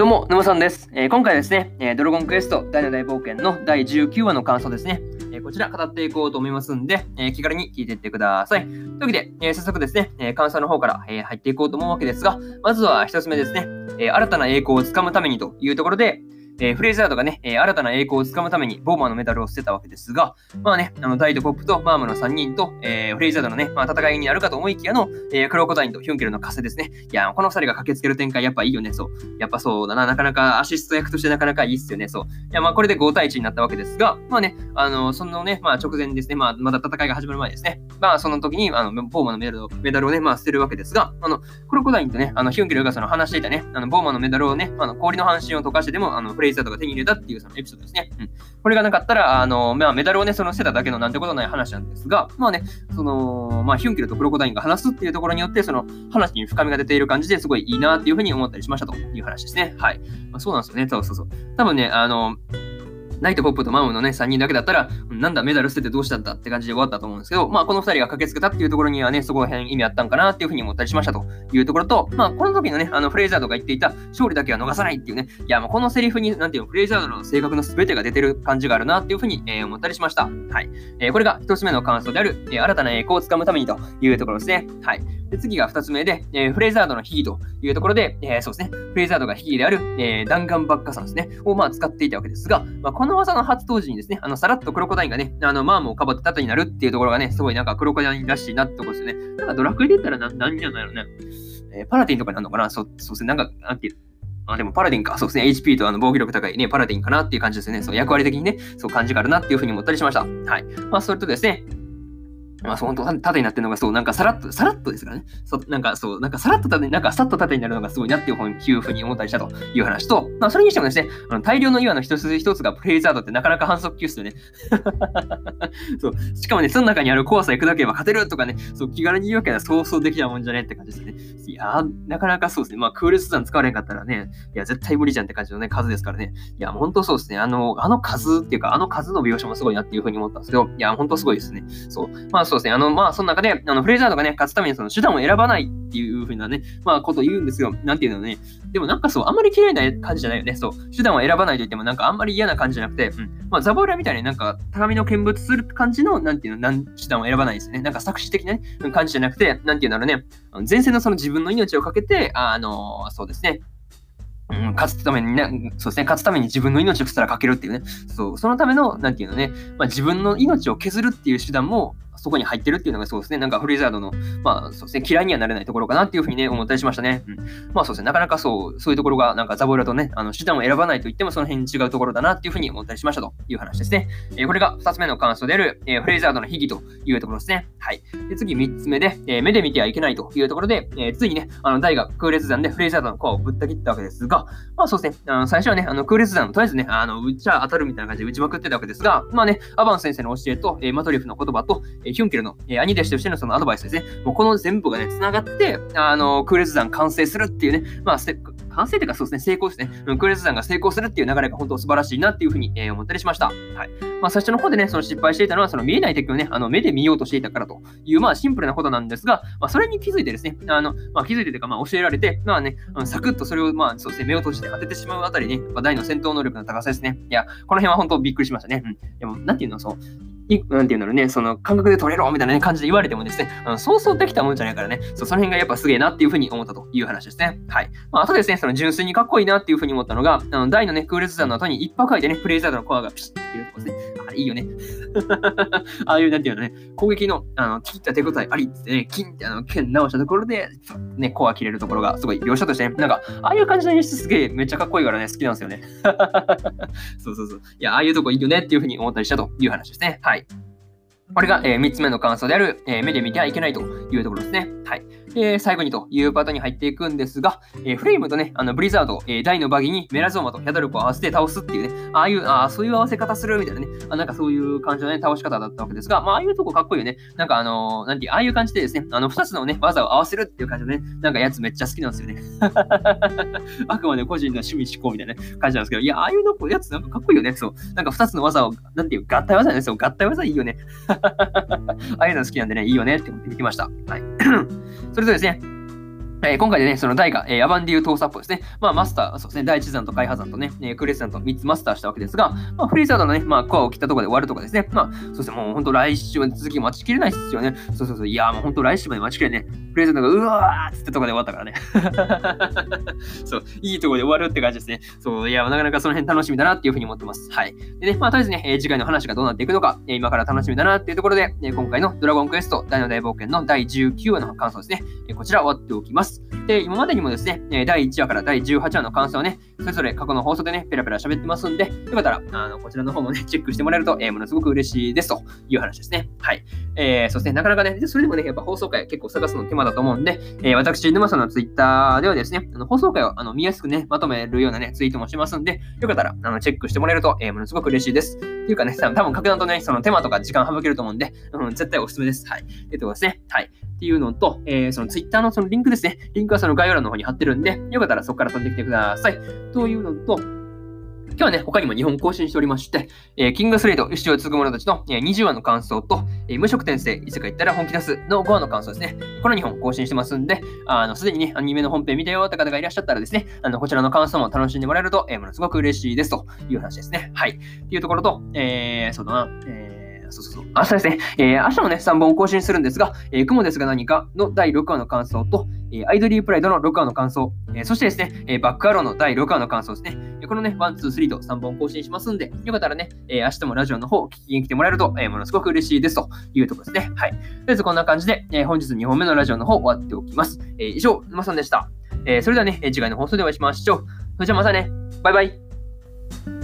どうも、沼さんです。えー今回はですね、えードラゴンクエスト大の大冒険の第19話の感想ですね。えーこちら語っていこうと思いますんで、えー気軽に聞いていってください。というわけで、えー早速ですね、えー感想の方から、えー入っていこうと思うわけですが、まずは一つ目ですね、えー新たな栄光をつかむためにというところで、えーフレイザードがね、えー新たな栄光をつかむためにボーマーのメダルを捨てたわけですが、まあね、あのダイとポップとマームの3人と、えーフレイザードのね、まあ、戦いになるかと思いきやの、えークロコダインとヒュンケルの加勢ですね。いや、この2人が駆けつける展開、やっぱいいよね、そう。やっぱそうだな、なかなかアシスト役としてなかなかいいっすよね、そう。いや、まあこれで5対1になったわけですが、まあね、あの、そのね、まあ直前ですね、まあまだ戦いが始まる前ですね。まあその時に、あの、ボーマーのメダルをメダルをね、まあ捨てるわけですが、あの、クロコダインとね、あの、ヒュンケルがその話していたね、あの、ボーマーのメダルをね、あの、氷の半身を溶かしてでも、あの、フレイザーとか手に入れたっていうそのエピソードですね。うん。これがなかったら、あの、まあメダルをね、その捨てただけのなんてことない話なんですが、まあね、その、まあヒュンケルとクロコダインが話すっていうところによって、その話に深みが出ている感じですごいいいなっていうふうに思ったりしましたという話ですね。はい。まあ、そうなんですよね。そうそうそう。多分ね、あの、ナイト、ポップとマムのね、3人だけだったら、なんだ、メダル捨ててどうしたんだって感じで終わったと思うんですけど、まあ、この2人が駆けつけたっていうところにはね、そこら辺意味あったんかなっていうふうに思ったりしましたというところと、まあ、この時のね、あの、フレイザードが言っていた、勝利だけは逃さないっていうね、いや、もうこのセリフに、なんていうの、フレイザードの性格の全てが出てる感じがあるなっていうふうに、えー思ったりしました。はい。えーこれが1つ目の感想である、えー新たな栄光をつかむためにというところですね。はい。で次が2つ目で、えーフレイザードの秘技というところで、えーそうですね、フレイザードが秘技である、えー弾丸爆火山ですね、をまあ使っていたわけですが、まあ、この技の発動時にですね、あのさらっとクロコダインがね、あのマームをかばって盾になるっていうところがね、すごいなんかクロコダインらしいなってころですよね。なんかドラクエで言ったら何何になるのね、えーパラディンとかになるのかな？そうそうですね、なんか、なんていうあ、でもパラディンか。そうですね。HP とあの防御力高いね、パラディンかなっていう感じですね。そう、役割的にね、そう感じがあるなっていうふうに思ったりしました。はい。まあ、それとですね、まあ、そう、本当縦になってるのが、そう、なんかさらっと、さらっとですからね。そう、なんか、そう、なんかさらっと縦に、なんかさっと縦になるのがすごいなっていうふうに思ったりしたという話と、まあ、それにしてもですね、あの大量の岩の一つ一つがフレイザードってなかなか反則級っすよね。そう、しかもね、その中にある怖さ行くだければ勝てるとかね、そう、気軽に言うわけはそうそうできないもんじゃねって感じですね。いやー、なかなかそうですね。まあ、クールスザン使われんかったらね、いや、絶対無理じゃんって感じのね、数ですからね。いや、本当そうですね。あの、あの数っていうか、あの数の描写もすごいなっていうふうに思ったんですけど、いや、本当すごいですね。そう。まあそうですね。あの、まあその中で、あの、フレイザードがね、勝つためにその手段を選ばないっていうふうなね、まあことを言うんですよ。なんていうのね。でもなんかそう、あんまり嫌いな感じじゃないよね。そう。手段を選ばないと言っても、なんかあんまり嫌な感じじゃなくて、うん。まあザボーラみたいになんか高みの見物する感じの、なんていうの、なん手段を選ばないですね。なんか作詞的なね、感じじゃなくて、なんていうんだろうね。あの前線のその自分の命をかけて、あのそうですね。うん、勝つためにね、そうですね、勝つために自分の命をすらかけるっていうね、そう、そのための、なんていうのね、まあ、自分の命を削るっていう手段も、そこに入ってるっていうのがそうですね、なんかフリーザードの、まあそうですね、嫌いにはなれないところかなっていうふうにね、思ったりしましたね。うん、まあそうですね、なかなかそう、そういうところが、なんかザボラとね、あの手段を選ばないと言ってもその辺に違うところだなっていうふうに思ったりしましたという話ですね。えーこれが2つ目の感想である、えーフレイザードの秘技というところですね。はい。で、次3つ目で、えー目で見てはいけないというところで、えーついにね、あの、大がクーレス山でフレイザードのコアをぶった切ったわけですが、まあそうですね、あの最初はね、あのクーレス山とりあえずね、あの、打っちゃ当たるみたいな感じで打ちまくってたわけですが、まあね、アバン先生の教えと、えーマトリフの言葉と、えヒュンケルの、えー兄弟子としてのそのアドバイスですね、もうこの全部がね、繋がって、あの、クーレス山完成するっていうね、まあ、せ完成というかそうですね、成功ですね。うんクーレス山が成功するっていう流れが本当素晴らしいなっていうふうに、え思ったりしました。はい。まあ、最初の方でね、その失敗していたのは、その見えない敵をね、あの目で見ようとしていたからという、まあ、シンプルなことなんですが、まあ、それに気づいてですね、あの、まあ、気づいてというか、まあ、教えられて、まあね、うんサクッとそれを、まあ、そうですね、目を閉じて当ててしまうあたりね、まあ、大の戦闘能力の高さですね。いや、この辺は本当びっくりしましたね。うん。でも、なんていうの、そう、いなんていうんだろうね、その感覚で取れろみたいな、ね、感じで言われてもですね、うんそうそうできたもんじゃないからね、そうその辺がやっぱすげえなっていうふうに思ったという話ですね。はい。まあ、あとですね、その純粋にかっこいいなっていうふうに思ったのが、あの大のね、クールズザーの後に一泊書いてね、プレイザードのコアがピシッていうとこですね。あれいいよね。ああいう、なんていうのね、攻撃の、あの、切った手応えありってね、キンってあの、剣直したところで、ね、コア切れるところがすごい描写としてね、なんか、ああいう感じの演出すげえめっちゃかっこいいからね、好きなんですよね。そうそうそう。いや、ああいうとこいいよねっていうふうに思ったりしたという話ですね。はい。これが、え3つ目の感想である、えー目で見てはいけないというところですね。はい。で、最後にというパタートに入っていくんですが、えーフレイムとね、あのブリザード、えー大のバギーにメラゾーマとヤドルコを合わせて倒すっていうね、ああいう、ああ、そういう合わせ方するみたいなね、あなんかそういう感じのね、倒し方だったわけですが、まあ、ああいうとこかっこいいよね。なんかあのーなんていう、ああいう感じでですね、あの、2つのね、技を合わせるっていう感じのね、なんかやつめっちゃ好きなんですよね。あくまで個人の趣味思考みたいなね感じなんですけど、いや、ああいうのやつなんかかっこいいよね。そう。なんか2つの技を、なんていう、合体技ね。そう、合体技いいよね。ああいうの好きなんでね、いいよねって思って見てました。はい。それとですね、えー、今回でね、その大が、えー、アバンディュートーサップですね。まあ、マスター、そうですね、第一山と開破山とね、えー、クレス山と3つマスターしたわけですが、まあ、フリーザードのね、まあ、コアを切ったところで終わるとかですね。まあ、そうですね、もう本当来週まで続き待ちきれないですよね。そうそうそう、いや、もう本当来週まで待ちきれね。フリーザードが、うわーっつってとこで終わったからね。そう、いいところで終わるって感じですね。そう、いや、なかなかその辺楽しみだなっていうふうに思ってます。はい。でね、まあ、とりあえずね、えー、次回の話がどうなっていくのか、えー、今から楽しみだなっていうところで、えー、今回のドラゴンクエスト大の大冒険の第19話の感想ですね。えー、こちら終わっておきます。で、今までにもですね、え第1話から第18話の感想をね、それぞれ過去の放送でね、ペラペラ喋ってますんで、よかったら、あの、こちらの方もね、チェックしてもらえると、えー、ものすごく嬉しいですという話ですね。はい。えー、そしてなかなかね、それでもね、やっぱ放送回結構探すの手間だと思うんで、えー、私、沼さんのツイッターではですね、あの放送回をあの見やすくね、まとめるようなね、ツイートもしますんで、よかったら、あの、チェックしてもらえると、えー、ものすごく嬉しいです。っていうかね、多分格段とね、その手間とか時間省けると思うんで、うん、絶対おすすめです。はい。えっとですね。はい。っていうのと、えー、そのツイッターのそのリンクですね。リンクはその概要欄の方に貼ってるんで、よかったらそこから飛んできてください。というのと、今日はね、他にも2本更新しておりまして、えー、キングスレイド、一生継ぐ者たちの、え、20話の感想と、えー、無職転生、いつか行ったら本気出すの5話の感想ですね。この2本更新してますんで、あの、すでにね、アニメの本編見たよって方がいらっしゃったらですね、あの、こちらの感想も楽しんでもらえると、えー、ものすごく嬉しいですという話ですね。はい。っていうところと、えー、そうだな、えーそうそうそう。明日ですね。えー、明日もね、3本更新するんですが、えー、雲ですが何かの第6話の感想と、えー、アイドリープライドの6話の感想、えー、そしてですね、えー、バックアローの第6話の感想ですね。このね、1、2、3と3本更新しますんで、よかったらね、えー、明日もラジオの方聞きに来てもらえると、えー、ものすごく嬉しいですというところですね。はい。とりあえずこんな感じで、えー、本日2本目のラジオの方終わっておきます。えー、以上、沼さんでした。えー、それではね、次回の放送でお会いしましょう。それじゃあまたね。バイバイ。